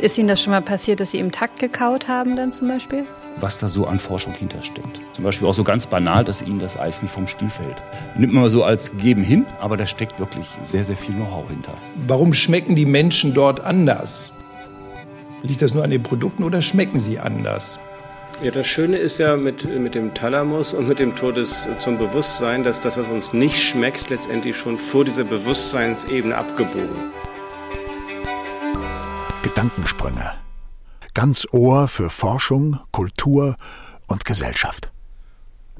Ist Ihnen das schon mal passiert, dass Sie im Takt gekaut haben dann zum Beispiel? was da so an Forschung hintersteckt. Zum Beispiel auch so ganz banal, dass ihnen das Eis nicht vom Stiel fällt. Nimmt man so als geben hin, aber da steckt wirklich sehr, sehr viel Know-how hinter. Warum schmecken die Menschen dort anders? Liegt das nur an den Produkten oder schmecken sie anders? Ja, das Schöne ist ja mit, mit dem Thalamus und mit dem Todes zum Bewusstsein, dass das, was uns nicht schmeckt, letztendlich schon vor dieser Bewusstseinsebene abgebogen. Gedankensprünge. Ganz Ohr für Forschung, Kultur und Gesellschaft.